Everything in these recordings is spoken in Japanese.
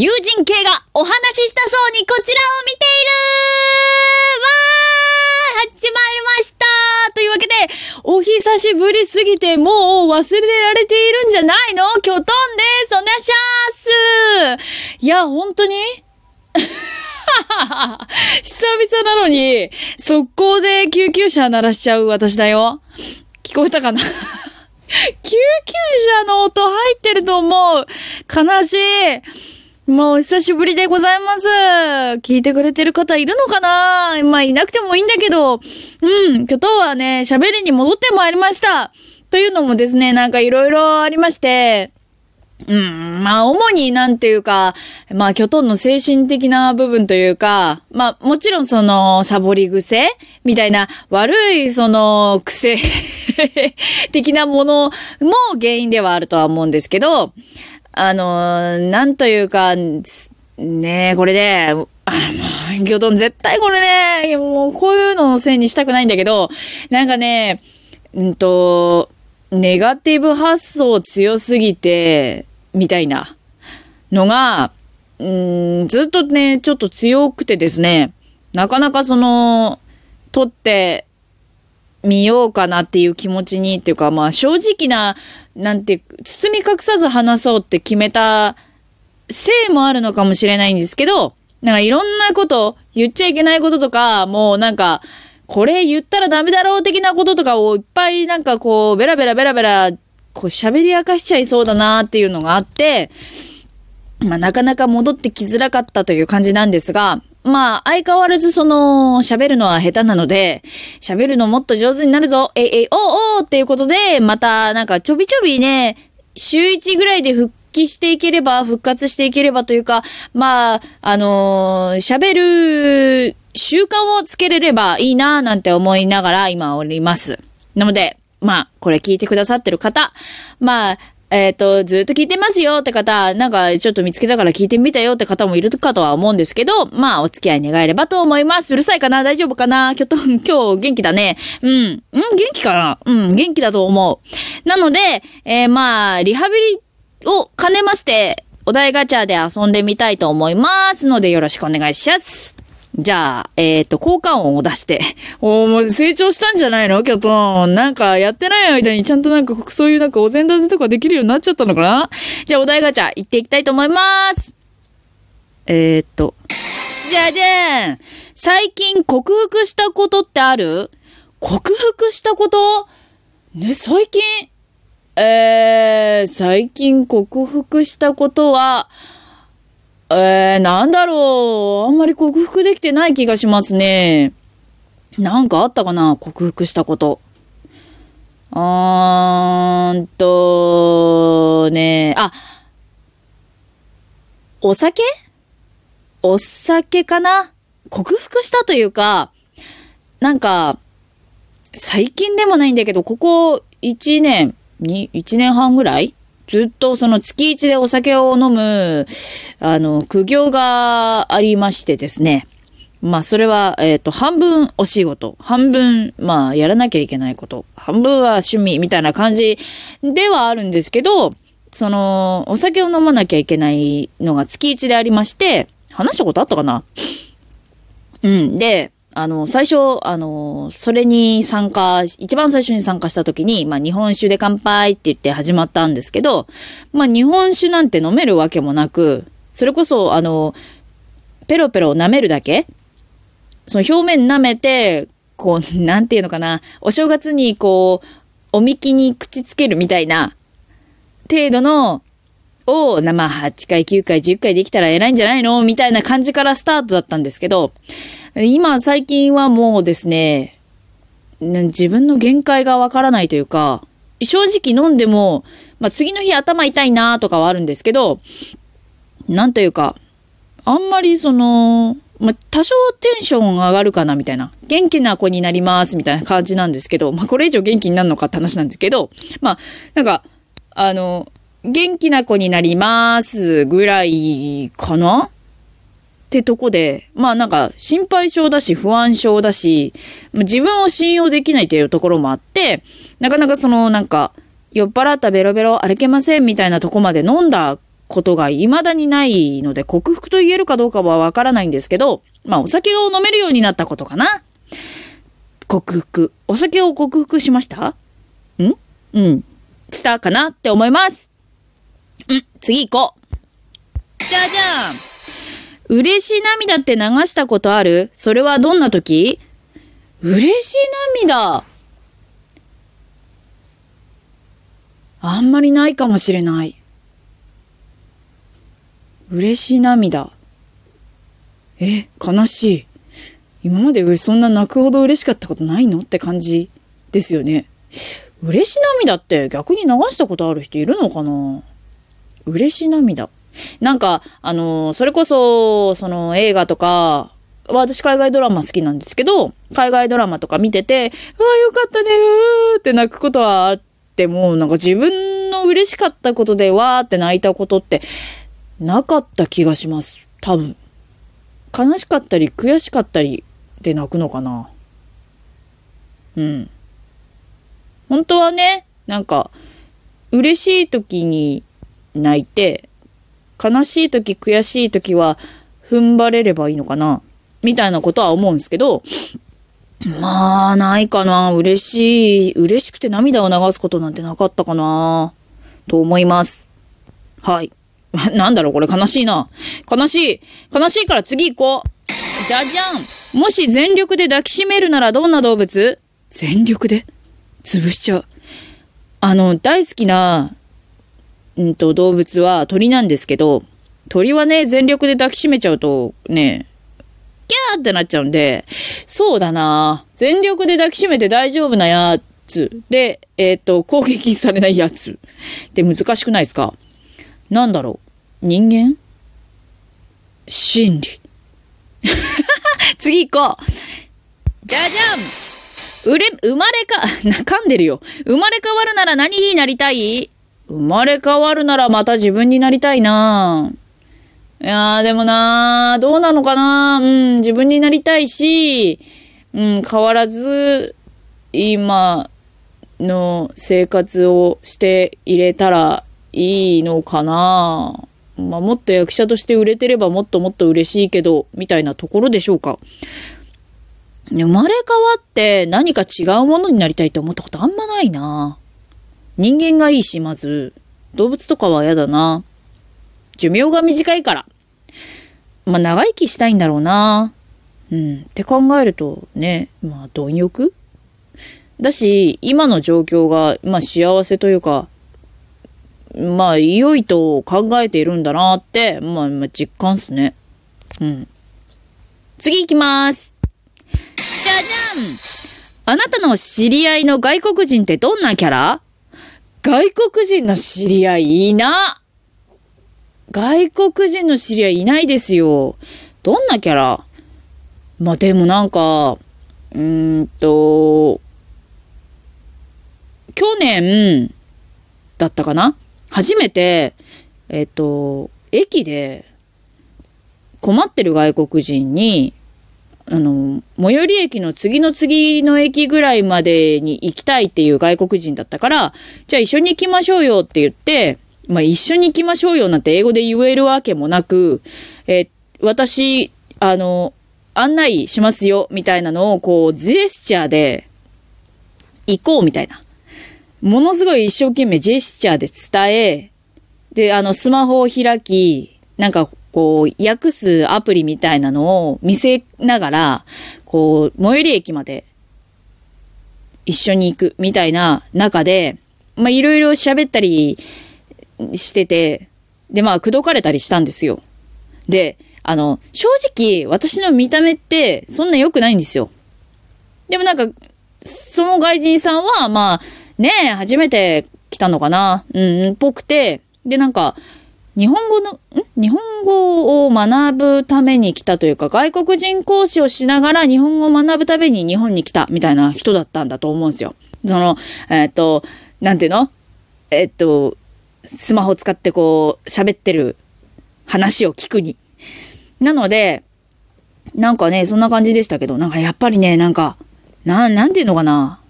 友人系がお話ししたそうにこちらを見ている。わー始まりました。というわけで、お久しぶりすぎてもう忘れられているんじゃないの？キョトンです。お願いします。いや、本当に？久々なのに、速攻で救急車鳴らしちゃう私だよ。聞こえたかな？救急車の音入ってると思う。悲しい。もうお久しぶりでございます。聞いてくれてる方いるのかな？まあいなくてもいいんだけど、うん、今日はね、喋りに戻ってまいりました。というのもですね、なんかいろいろありまして、うん、まあ、主になんていうか、まあ、キョトンの精神的な部分というか、まあ、もちろんその、サボり癖みたいな悪いその、癖的なものも原因ではあるとは思うんですけど、あの、なんというか、ねえ、これね、あ、もう、キョトン絶対これね、もうこういうののせいにしたくないんだけど、なんかね、うんと、ネガティブ発想強すぎて、みたいなのが、うん、ずっとね、ちょっと強くてですね、なかなかその、取ってみようかなっていう気持ちにっていうか、まあ正直な、なんて、包み隠さず話そうって決めたせいもあるのかもしれないんですけど、なんかいろんなこと、言っちゃいけないこととか、もうなんか、これ言ったらダメだろう的なこととかをいっぱいなんかこう、ベラベラベラベラこう喋り明かしちゃいそうだなっていうのがあって、まあなかなか戻ってきづらかったという感じなんですが、まあ相変わらずその喋るのは下手なので、喋るのもっと上手になるぞ、えいえい、おおっていうことで、またなんかちょびちょびね、週1ぐらいで復帰していければ、復活していければというか、まあ、あのー、喋る習慣をつけれればいいななんて思いながら今おります。なので、まあ、これ聞いてくださってる方、まあ、えっ、ー、と、ずっと聞いてますよって方、なんかちょっと見つけたから聞いてみたよって方もいるかとは思うんですけど、まあ、お付き合い願えればと思います。うるさいかな？大丈夫かな？今日、今日元気だね。うん。うん元気かな？うん、元気だと思う。なので、えー、まあ、リハビリを兼ねまして、お題ガチャで遊んでみたいと思いますので、よろしくお願いします。じゃあ、えっ、と、効果音を出して。おもう成長したんじゃないの？キョトン。なんか、やってない間にちゃんとなんか、そういうなんかお膳立てとかできるようになっちゃったのかな？じゃあ、お題ガチャ、行っていきたいと思います。えー、っと。じゃじゃん最近克服したことってある？克服したこと？ね、最近？えー、最近克服したことは、えー、なんだろう。あんまり克服できてない気がしますね。なんかあったかな克服したこと。あーんと、ねあ、お酒？お酒かな？克服したというか、なんか、最近でもないんだけど、ここ1年、に、1年半ぐらいずっとその月一でお酒を飲む、あの、苦行がありましてですね。まあ、それは、えっ、ー、と、半分お仕事、半分、まあ、やらなきゃいけないこと、半分は趣味みたいな感じではあるんですけど、その、お酒を飲まなきゃいけないのが月一でありまして、話したことあったかな？うん。で、あの、最初、あの、それに参加、一番最初に参加した時に、まあ、日本酒で乾杯って言って始まったんですけど、まあ、日本酒なんて飲めるわけもなく、それこそ、あの、ペロペロ舐めるだけその表面舐めて、こう、なんていうのかな、お正月にこう、おみきに口つけるみたいな、程度のを、まあ、8回、9回、10回できたら偉いんじゃないのみたいな感じからスタートだったんですけど、今、最近はもうですね、自分の限界がわからないというか、正直飲んでも、まあ、次の日頭痛いなとかはあるんですけど、なんというか、あんまりその、まあ、多少テンション上がるかなみたいな。元気な子になりますみたいな感じなんですけど、まあ、これ以上元気になるのかって話なんですけど、まあ、なんか、あの、元気な子になりますぐらいかな？ってとこで、まあなんか心配性だし不安症だし、自分を信用できないっていうところもあって、なかなかそのなんか酔っ払ったベロベロ歩けませんみたいなとこまで飲んだことが未だにないので、克服と言えるかどうかはわからないんですけど、まあ、お酒を飲めるようになったことかな？克服。お酒を克服しました？ん？うん。したかな？って思います。うん、次行こう。じゃじゃん嬉し涙って流したことある？それはどんな時？嬉し涙あんまりないかもしれない。嬉し涙。え、悲しい。今までそんな泣くほど嬉しかったことないの？って感じですよね。嬉し涙って逆に流したことある人いるのかな？嬉し涙。なんか、あのー、それこそ、その映画とか、私海外ドラマ好きなんですけど、海外ドラマとか見てて、うわ、よかったね、うーって泣くことはあっても、なんか自分の嬉しかったことでわーって泣いたことってなかった気がします。多分。悲しかったり悔しかったりで泣くのかな。うん。本当はね、なんか、嬉しい時に泣いて、悲しい時、悔しい時は踏ん張れればいいのかなみたいなことは思うんですけど、まあ、ないかな。嬉しい。嬉しくて涙を流すことなんてなかったかな。と思います。はい。なんだろう、これ悲しいな。悲しい。悲しいから次行こう。じゃじゃんもし全力で抱きしめるならどんな動物？全力で？潰しちゃう。あの、大好きな、うんと、動物は鳥なんですけど、鳥はね、全力で抱きしめちゃうと、ね、キャーってなっちゃうんで、そうだな。全力で抱きしめて大丈夫なやつ。で、えっ、ー、と、攻撃されないやつ。って難しくないですか？なんだろう。人間？心理。次行こう。じゃじゃん。うれ、生まれか、噛んでるよ。生まれ変わるなら何になりたい？生まれ変わるならまた自分になりたいないやーでもなーどうなのかなうん、自分になりたいし、うん、変わらず、今の生活をして入れたらいいのかなまあ、もっと役者として売れてればもっともっと嬉しいけど、みたいなところでしょうか。生まれ変わって何か違うものになりたいと思ったことあんまないな。人間がいいし、まず。動物とかは嫌だな。寿命が短いから。まあ、長生きしたいんだろうな。うん。って考えるとね、まあ、貪欲？だし、今の状況が、まあ、幸せというか、まあ、良いと考えているんだなって、まあ、まあ、実感っすね。うん。次行きます。じゃじゃんあなたの知り合いの外国人ってどんなキャラ？外国人の知り合いいな。外国人の知り合いいないですよ。どんなキャラ？まあでもなんか、うーんと、去年だったかな？初めて、えっ、と、駅で困ってる外国人に、あの、最寄り駅の次の次の駅ぐらいまでに行きたいっていう外国人だったから、じゃあ一緒に行きましょうよって言って、まあ一緒に行きましょうよなんて英語で言えるわけもなく、え私、あの、案内しますよみたいなのをこうジェスチャーで行こうみたいな。ものすごい一生懸命ジェスチャーで伝え、で、あの、スマホを開き、なんかこう、訳すアプリみたいなのを見せながら、こう、最寄り駅まで一緒に行くみたいな中で、まあ、いろいろ喋ったりしてて、で、まあ、口説かれたりしたんですよ。で、あの、正直、私の見た目ってそんな良くないんですよ。でもなんか、その外人さんは、まあ、ねえ、初めて来たのかな？うん、ぽくて、で、なんか、日本語の、ん？日本語を学ぶために来たというか、外国人講師をしながら日本語を学ぶために日本に来たみたいな人だったんだと思うんですよ。その、えっ、と、なんていうの？えっ、と、スマホ使ってこう、喋ってる話を聞くに。なので、なんかね、そんな感じでしたけど、なんかやっぱりね、なんか、な、なんていうのかな？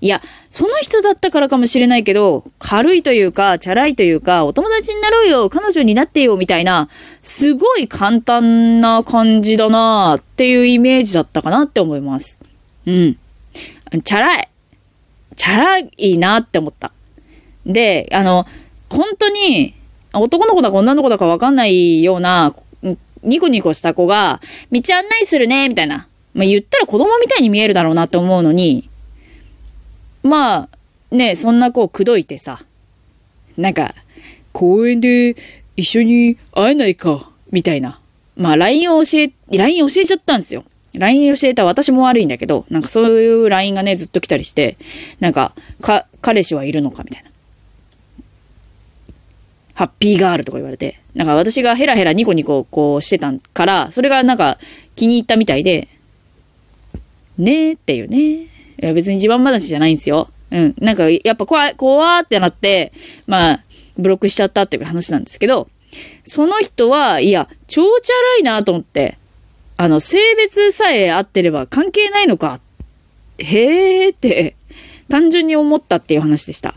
いや、その人だったからかもしれないけど、軽いというか、チャラいというか、お友達になろうよ、彼女になってよ、みたいな、すごい簡単な感じだなっていうイメージだったかなって思います。うん。チャラい。チャラいなって思った。で、あの、本当に、男の子だか女の子だかわかんないような、ニコニコした子が、道案内するね、みたいな。まあ、言ったら子供みたいに見えるだろうなって思うのに、まあ、ね、そんな子を口説いてさ、なんか、公園で一緒に会えないか、みたいな。まあ、LINE を教え、LINE 教えちゃったんですよ。LINE 教えた私も悪いんだけど、なんかそういう LINE がね、ずっと来たりして、なんか、か、彼氏はいるのかみたいな。ハッピーガールとか言われて、なんか私がヘラヘラニコニコこうしてたから、それがなんか気に入ったみたいで、ねーっていうね。いや別に自慢話じゃないんですよ。うん。なんかやっぱ怖い、怖ってなって、まあ、ブロックしちゃったっていう話なんですけど、その人は、いや、超チャラいなと思って、あの、性別さえ合ってれば関係ないのか。へーって、単純に思ったっていう話でした。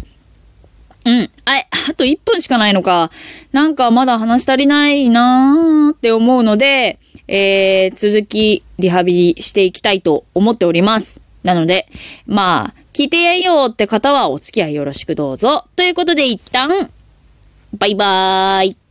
うん。あ、あと1分しかないのか。なんかまだ話足りないなーって思うので、えー、続きリハビリしていきたいと思っております。なので、まあ、聞いてやよって方はお付き合いよろしくどうぞ。ということで一旦、バイバーイ。